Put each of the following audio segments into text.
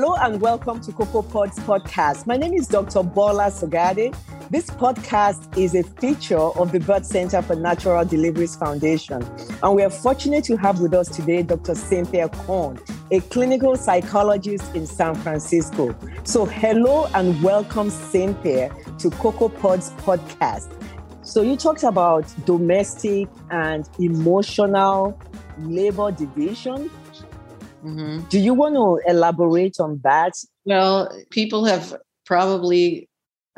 Hello and welcome to Cocoa Pods podcast. My name is Dr. Bola Sagade. This podcast is a feature of the Birth Center for Natural Deliveries Foundation. And we are fortunate to have with us today Dr. Cynthia Korn, a clinical psychologist in San Francisco. So, hello and welcome, Cynthia, to Cocoa Pods podcast. So, you talked about domestic and emotional labor division Mm-hmm. Do you want to elaborate on that? Well, people have probably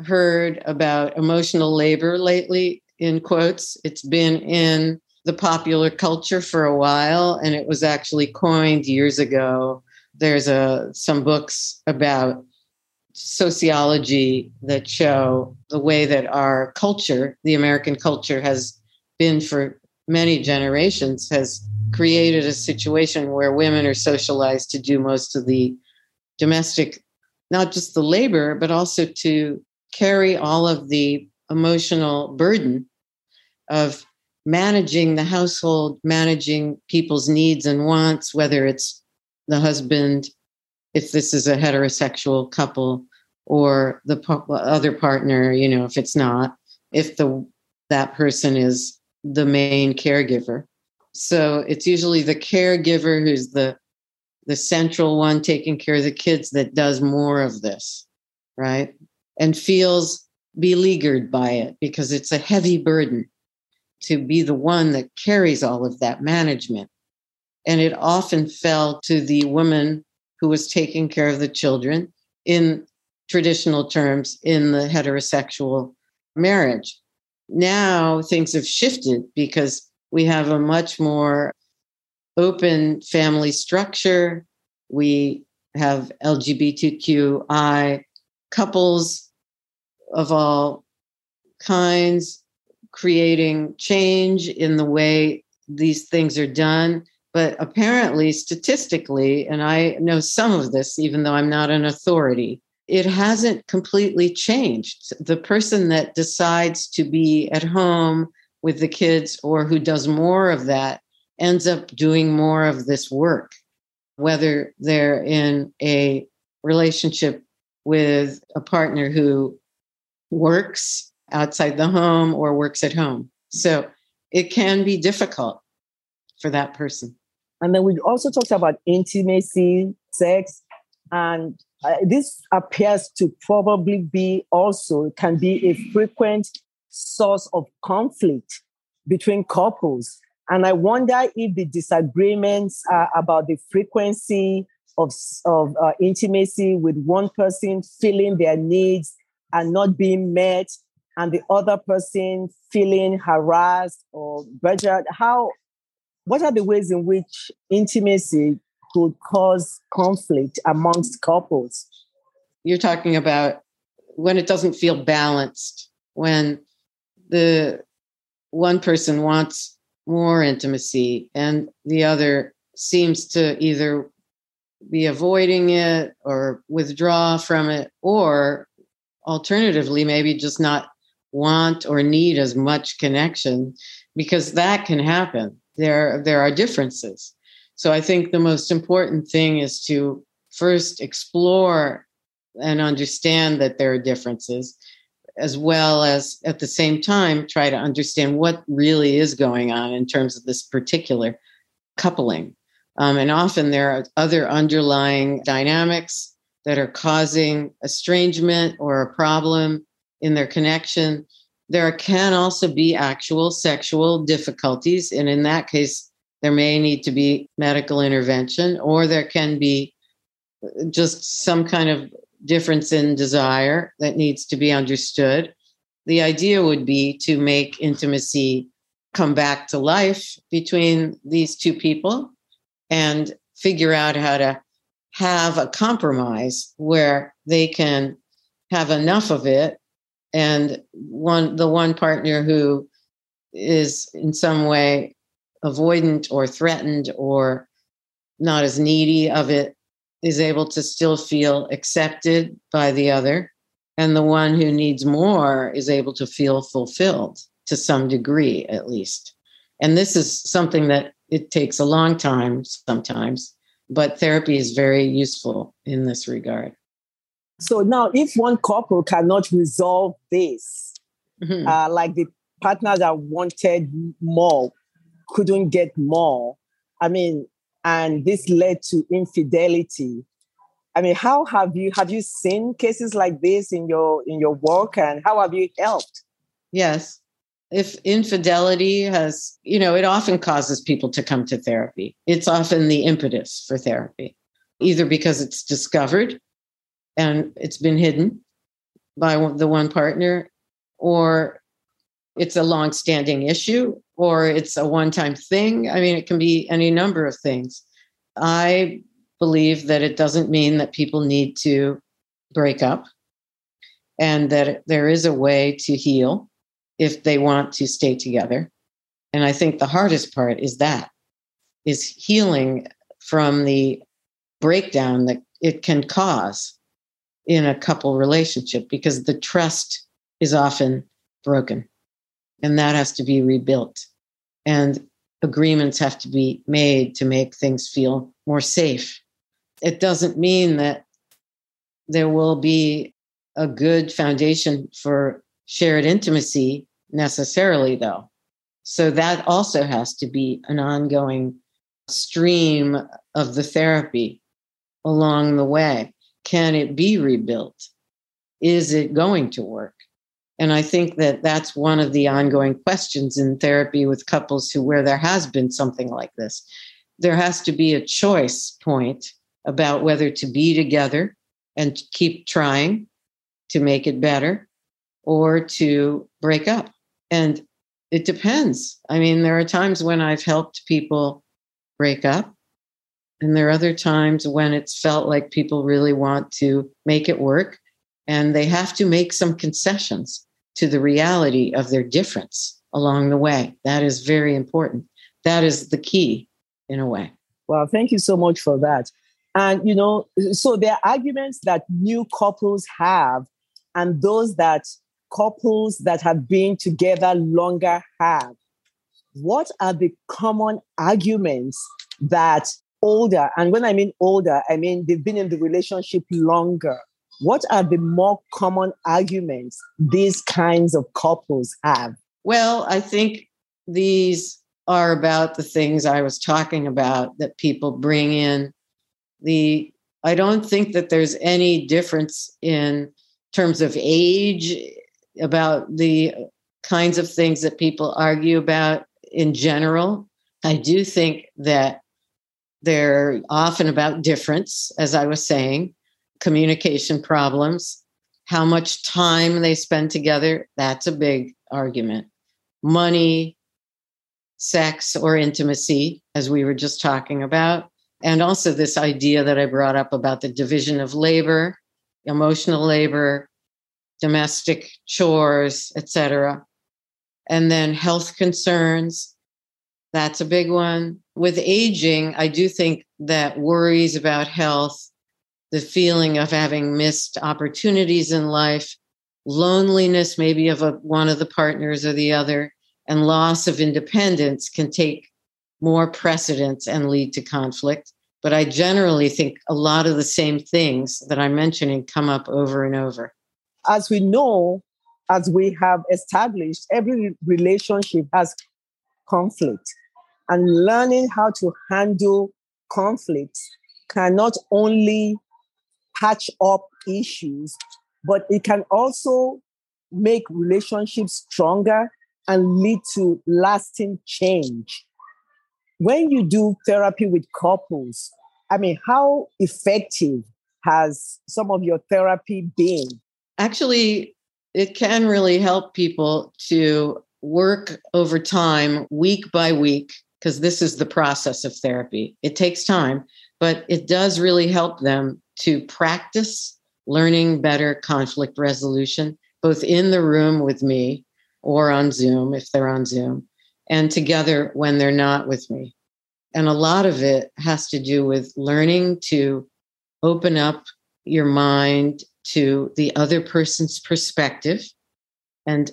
heard about emotional labor lately, in quotes. It's been in the popular culture for a while, and it was actually coined years ago. There's a, some books about sociology that show the way that our culture, the American culture, has been for many generations, has created a situation where women are socialized to do most of the domestic, not just the labor, but also to carry all of the emotional burden of managing the household, managing people's needs and wants, whether it's the husband, if this is a heterosexual couple, or the other partner, you know, if it's not, if the that person is the main caregiver. So it's usually the caregiver who's the the central one taking care of the kids that does more of this, right? And feels beleaguered by it because it's a heavy burden to be the one that carries all of that management. And it often fell to the woman who was taking care of the children in traditional terms in the heterosexual marriage. Now things have shifted because we have a much more open family structure. We have LGBTQI couples of all kinds creating change in the way these things are done. But apparently, statistically, and I know some of this, even though I'm not an authority, it hasn't completely changed. The person that decides to be at home with the kids or who does more of that ends up doing more of this work, whether they're in a relationship with a partner who works outside the home or works at home. So it can be difficult for that person. And then we also talked about intimacy, sex, and uh, this appears to probably be also can be a frequent source of conflict between couples. And I wonder if the disagreements are about the frequency of, of uh, intimacy with one person feeling their needs are not being met, and the other person feeling harassed or badgered. How, what are the ways in which intimacy could cause conflict amongst couples? You're talking about when it doesn't feel balanced, when the one person wants more intimacy and the other seems to either be avoiding it or withdraw from it or alternatively maybe just not want or need as much connection because that can happen there there are differences so i think the most important thing is to first explore and understand that there are differences as well as at the same time try to understand what really is going on in terms of this particular coupling. Um, and often there are other underlying dynamics that are causing estrangement or a problem in their connection. There can also be actual sexual difficulties. And in that case, there may need to be medical intervention, or there can be just some kind of difference in desire that needs to be understood. The idea would be to make intimacy come back to life between these two people and figure out how to have a compromise where they can have enough of it and one the one partner who is in some way avoidant or threatened or not as needy of it is able to still feel accepted by the other, and the one who needs more is able to feel fulfilled to some degree, at least. And this is something that it takes a long time sometimes, but therapy is very useful in this regard. So now, if one couple cannot resolve this, mm-hmm. uh, like the partner that wanted more couldn't get more, I mean, and this led to infidelity. I mean, how have you have you seen cases like this in your in your work, and how have you helped? Yes, if infidelity has, you know, it often causes people to come to therapy. It's often the impetus for therapy, either because it's discovered and it's been hidden by the one partner, or it's a long-standing issue, or it's a one-time thing. I mean, it can be any number of things. I believe that it doesn't mean that people need to break up and that there is a way to heal if they want to stay together. And I think the hardest part is that is healing from the breakdown that it can cause in a couple relationship because the trust is often broken and that has to be rebuilt and agreements have to be made to make things feel more safe it doesn't mean that there will be a good foundation for shared intimacy necessarily, though. So that also has to be an ongoing stream of the therapy along the way. Can it be rebuilt? Is it going to work? And I think that that's one of the ongoing questions in therapy with couples who where there has been something like this. There has to be a choice point about whether to be together and keep trying to make it better or to break up. And it depends. I mean, there are times when I've helped people break up, and there are other times when it's felt like people really want to make it work and they have to make some concessions to the reality of their difference along the way. That is very important. That is the key in a way. Well, thank you so much for that. And, you know, so there are arguments that new couples have and those that couples that have been together longer have. What are the common arguments that older, and when I mean older, I mean they've been in the relationship longer. What are the more common arguments these kinds of couples have? Well, I think these are about the things I was talking about that people bring in. The I don't think that there's any difference in terms of age about the kinds of things that people argue about in general. I do think that they're often about difference, as I was saying, communication problems, how much time they spend together. That's a big argument. Money, sex, or intimacy, as we were just talking about. And also, this idea that I brought up about the division of labor, emotional labor, domestic chores, etc. And then health concerns. That's a big one. With aging, I do think that worries about health, the feeling of having missed opportunities in life, loneliness maybe of a, one of the partners or the other, and loss of independence can take more precedence and lead to conflict. But I generally think a lot of the same things that I'm mentioning come up over and over as we know, as we have established, every relationship has conflict. And learning how to handle conflict can not only patch up issues, but it can also make relationships stronger and lead to lasting change. When you do therapy with couples, I mean, how effective has some of your therapy been? actually, it can really help people to work over time, week by week, because this is the process of therapy. It takes time, but it does really help them to practice learning better conflict resolution, both in the room with me or on Zoom if they're on Zoom, and together when they're not with me. And a lot of it has to do with learning to open up your mind to the other person's perspective and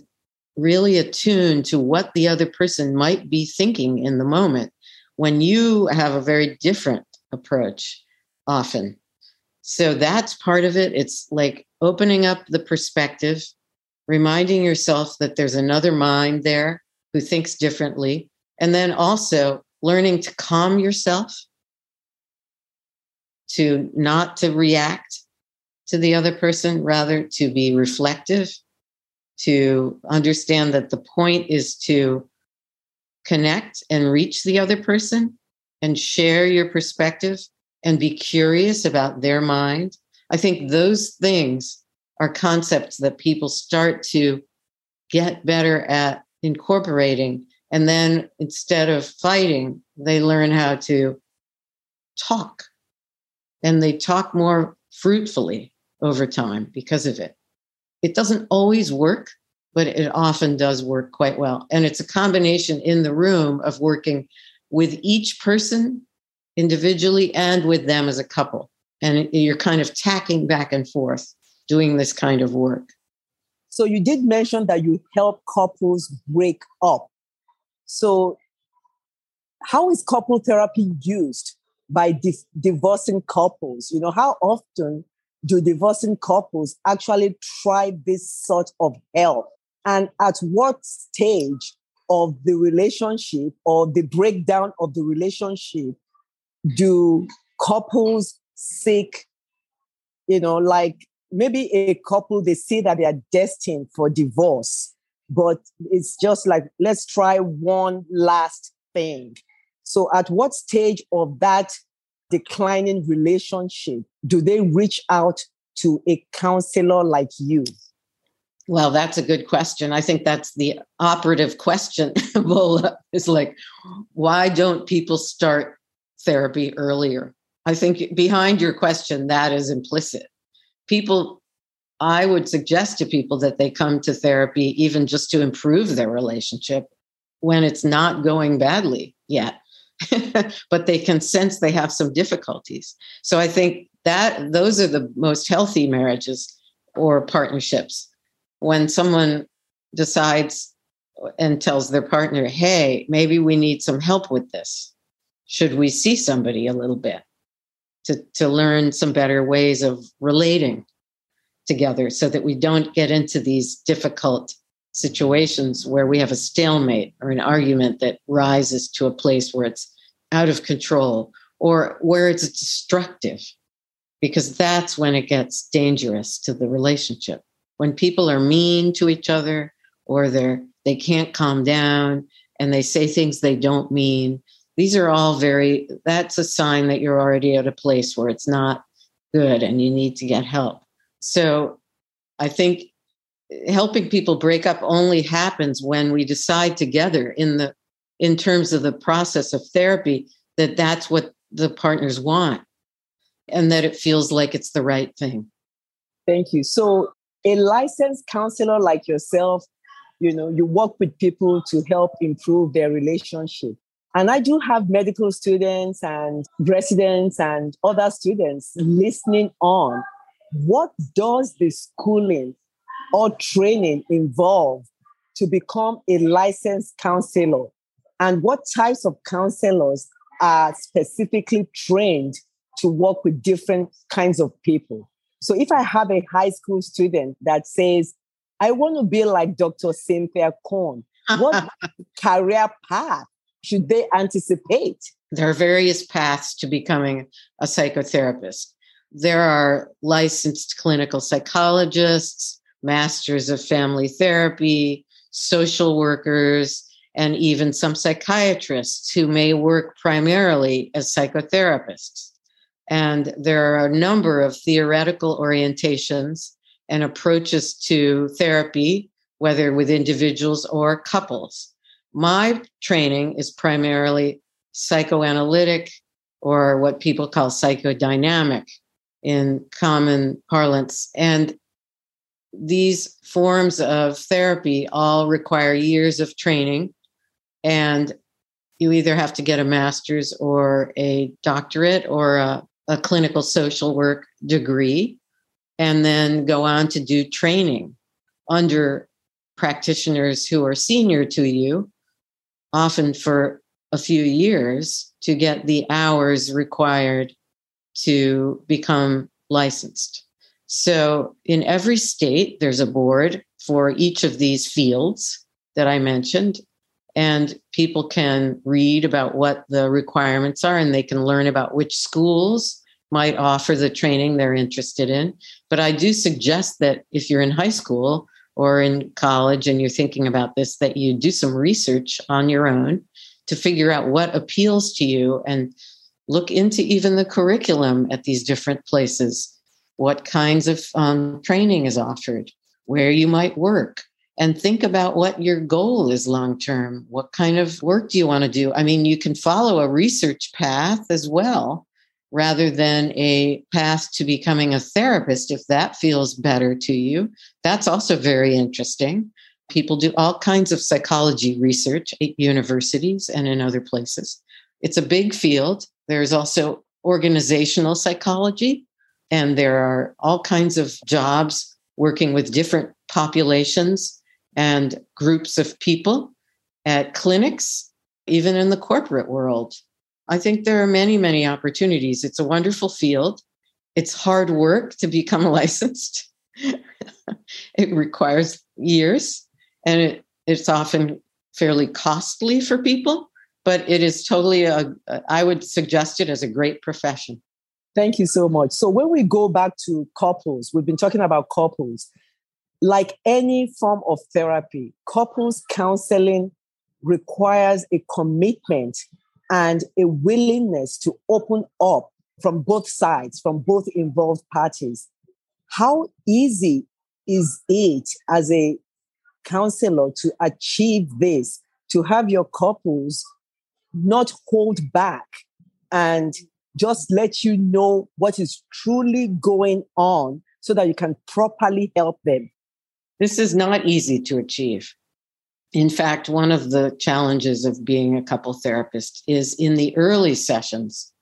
really attune to what the other person might be thinking in the moment when you have a very different approach often. So that's part of it. It's like opening up the perspective, reminding yourself that there's another mind there who thinks differently, and then also learning to calm yourself, to not to react to the other person, rather to be reflective, to understand that the point is to connect and reach the other person and share your perspective and be curious about their mind. I think those things are concepts that people start to get better at incorporating. And then instead of fighting, they learn how to talk and they talk more fruitfully over time because of it. It doesn't always work, but it often does work quite well. And it's a combination in the room of working with each person individually and with them as a couple. And you're kind of tacking back and forth doing this kind of work. So you did mention that you help couples break up. So how is couple therapy used by di- divorcing couples? You know, how often do divorcing couples actually try this sort of help? And at what stage of the relationship or the breakdown of the relationship do couples seek, you know, like maybe a couple, they see that they are destined for divorce, but it's just like, let's try one last thing. So, at what stage of that declining relationship do they reach out to a counselor like you? Well, that's a good question. I think that's the operative question. is like, why don't people start therapy earlier? I think behind your question, that is implicit. People, I would suggest to people that they come to therapy even just to improve their relationship when it's not going badly yet, but they can sense they have some difficulties. So I think that those are the most healthy marriages or partnerships when someone decides and tells their partner, hey, maybe we need some help with this should we see somebody a little bit to, to learn some better ways of relating together so that we don't get into these difficult situations where we have a stalemate or an argument that rises to a place where it's out of control or where it's destructive? Because that's when it gets dangerous to the relationship. When people are mean to each other or they're they can't calm down and they say things they don't mean these are all very that's a sign that you're already at a place where it's not good and you need to get help. So i think helping people break up only happens when we decide together in the in terms of the process of therapy that that's what the partners want and that it feels like it's the right thing. Thank you. So a licensed counselor like yourself you know you work with people to help improve their relationship and I do have medical students and residents and other students listening on. What does the schooling or training involve to become a licensed counselor? And what types of counselors are specifically trained to work with different kinds of people? So if I have a high school student that says, I want to be like Dr. Cynthia Korn, what career path should they anticipate? There are various paths to becoming a psychotherapist. There are licensed clinical psychologists, masters of family therapy, social workers, and even some psychiatrists who may work primarily as psychotherapists. And there are a number of theoretical orientations and approaches to therapy, whether with individuals or couples. My training is primarily psychoanalytic or what people call psychodynamic in common parlance. And these forms of therapy all require years of training. And you either have to get a master's or a doctorate or a, a clinical social work degree, and then go on to do training under practitioners who are senior to you often for a few years to get the hours required to become licensed. So, in every state, there's a board for each of these fields that I mentioned, and people can read about what the requirements are and they can learn about which schools might offer the training they're interested in. But I do suggest that if you're in high school or in college and you're thinking about this, that you do some research on your own to figure out what appeals to you and look into even the curriculum at these different places. What kinds of um, training is offered, where you might work, and think about what your goal is long term. What kind of work do you want to do? I mean, you can follow a research path as well rather than a path to becoming a therapist if that feels better to you. That's also very interesting. People do all kinds of psychology research at universities and in other places. It's a big field. There's also organizational psychology, and there are all kinds of jobs working with different populations and groups of people at clinics, even in the corporate world. I think there are many, many opportunities. It's a wonderful field. It's hard work to become licensed. it requires years and it, it's often fairly costly for people, but it is totally a, I would suggest it as a great profession. Thank you so much. So when we go back to couples, we've been talking about couples. Like any form of therapy, couples counseling requires a commitment and a willingness to open up from both sides, from both involved parties. How easy is it as a counselor to achieve this, to have your couples not hold back and just let you know what is truly going on so that you can properly help them? This is not easy to achieve. In fact, one of the challenges of being a couple therapist is in the early sessions,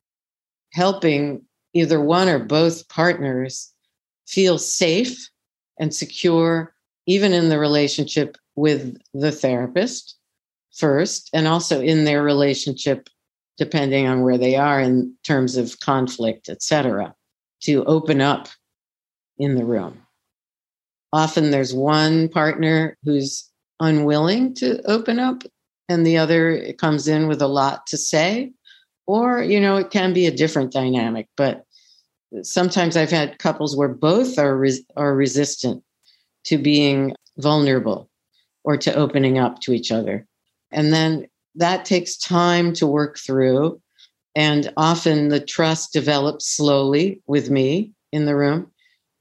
helping either one or both partners feel safe and secure, even in the relationship with the therapist first, and also in their relationship, depending on where they are in terms of conflict, etc., to open up in the room. Often there's one partner who's unwilling to open up and the other comes in with a lot to say. Or you know it can be a different dynamic but sometimes i've had couples where both are res- are resistant to being vulnerable or to opening up to each other. And then that takes time to work through and often the trust develops slowly with me in the room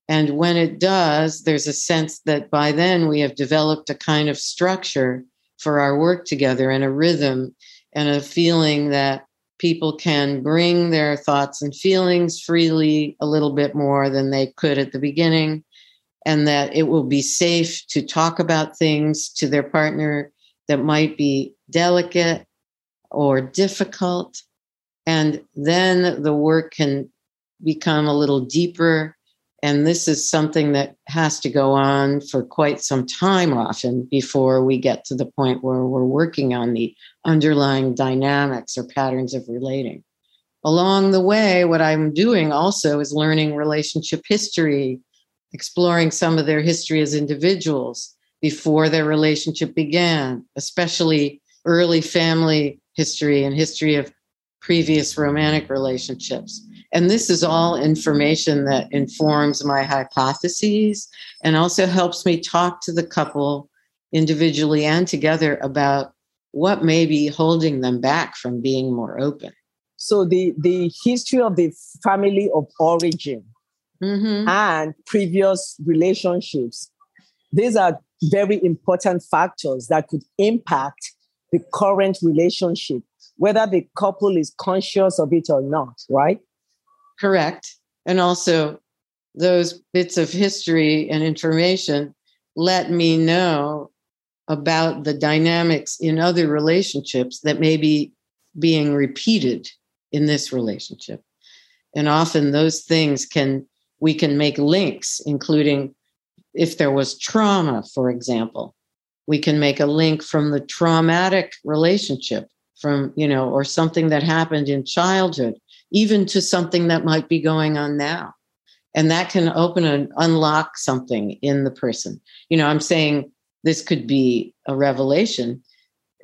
and when it does, there's a sense that by then we have developed a kind of structure for our work together and a rhythm and a feeling that people can bring their thoughts and feelings freely a little bit more than they could at the beginning, and that it will be safe to talk about things to their partner that might be delicate or difficult. And then the work can become a little deeper and this is something that has to go on for quite some time often before we get to the point where we're working on the underlying dynamics or patterns of relating. Along the way, what I'm doing also is learning relationship history, exploring some of their history as individuals before their relationship began, especially early family history and history of previous romantic relationships. And this is all information that informs my hypotheses and also helps me talk to the couple individually and together about what may be holding them back from being more open. So the the history of the family of origin mm-hmm. and previous relationships, these are very important factors that could impact the current relationship, whether the couple is conscious of it or not, right? Correct. And also, those bits of history and information let me know about the dynamics in other relationships that may be being repeated in this relationship. And often those things can, we can make links, including if there was trauma, for example, we can make a link from the traumatic relationship from, you know, or something that happened in childhood, even to something that might be going on now. And that can open and unlock something in the person. You know, I'm saying this could be a revelation.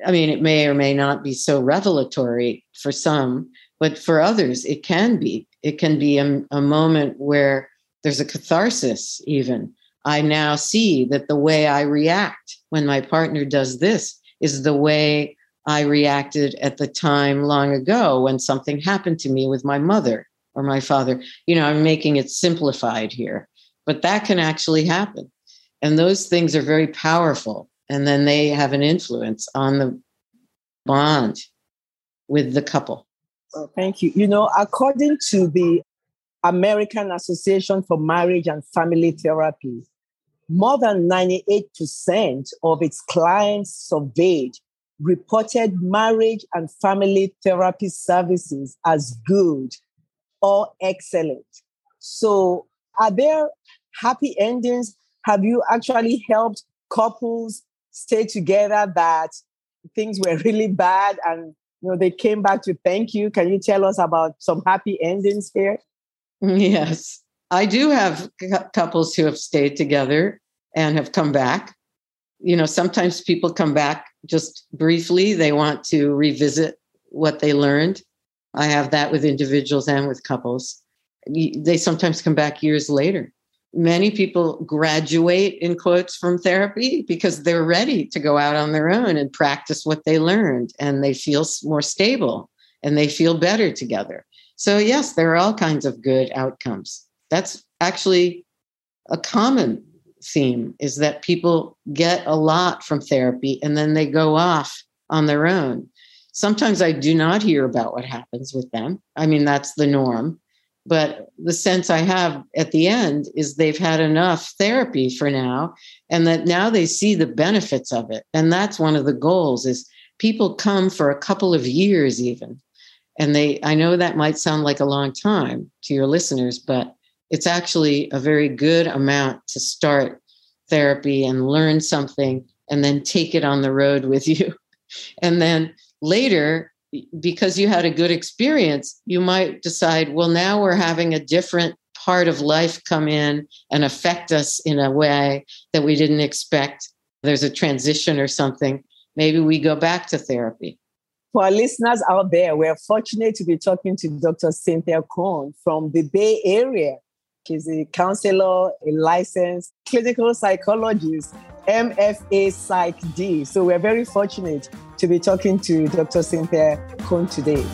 I mean, it may or may not be so revelatory for some, but for others, it can be. It can be a, a moment where there's a catharsis, even. I now see that the way I react when my partner does this is the way I reacted at the time long ago when something happened to me with my mother or my father. You know, I'm making it simplified here, but that can actually happen. And those things are very powerful. And then they have an influence on the bond with the couple. Oh, thank you. You know, according to the American Association for Marriage and Family Therapy, more than 98% of its clients surveyed reported marriage and family therapy services as good or excellent. So, are there happy endings have you actually helped couples stay together that things were really bad and you know they came back to thank you? Can you tell us about some happy endings here? Yes. I do have couples who have stayed together and have come back. You know, sometimes people come back just briefly, they want to revisit what they learned. I have that with individuals and with couples. They sometimes come back years later many people graduate in quotes from therapy because they're ready to go out on their own and practice what they learned and they feel more stable and they feel better together so yes there are all kinds of good outcomes that's actually a common theme is that people get a lot from therapy and then they go off on their own sometimes i do not hear about what happens with them i mean that's the norm but the sense I have at the end is they've had enough therapy for now and that now they see the benefits of it. And that's one of the goals is people come for a couple of years even. And they I know that might sound like a long time to your listeners, but it's actually a very good amount to start therapy and learn something and then take it on the road with you. And then later because you had a good experience, you might decide, well, now we're having a different part of life come in and affect us in a way that we didn't expect. There's a transition or something. Maybe we go back to therapy. For our listeners out there, we're fortunate to be talking to Dr. Cynthia Cohn from the Bay Area. She's a counselor, a licensed clinical psychologist, MFA PsyD. So we're very fortunate to be talking to Dr. Cynthia Cohn today.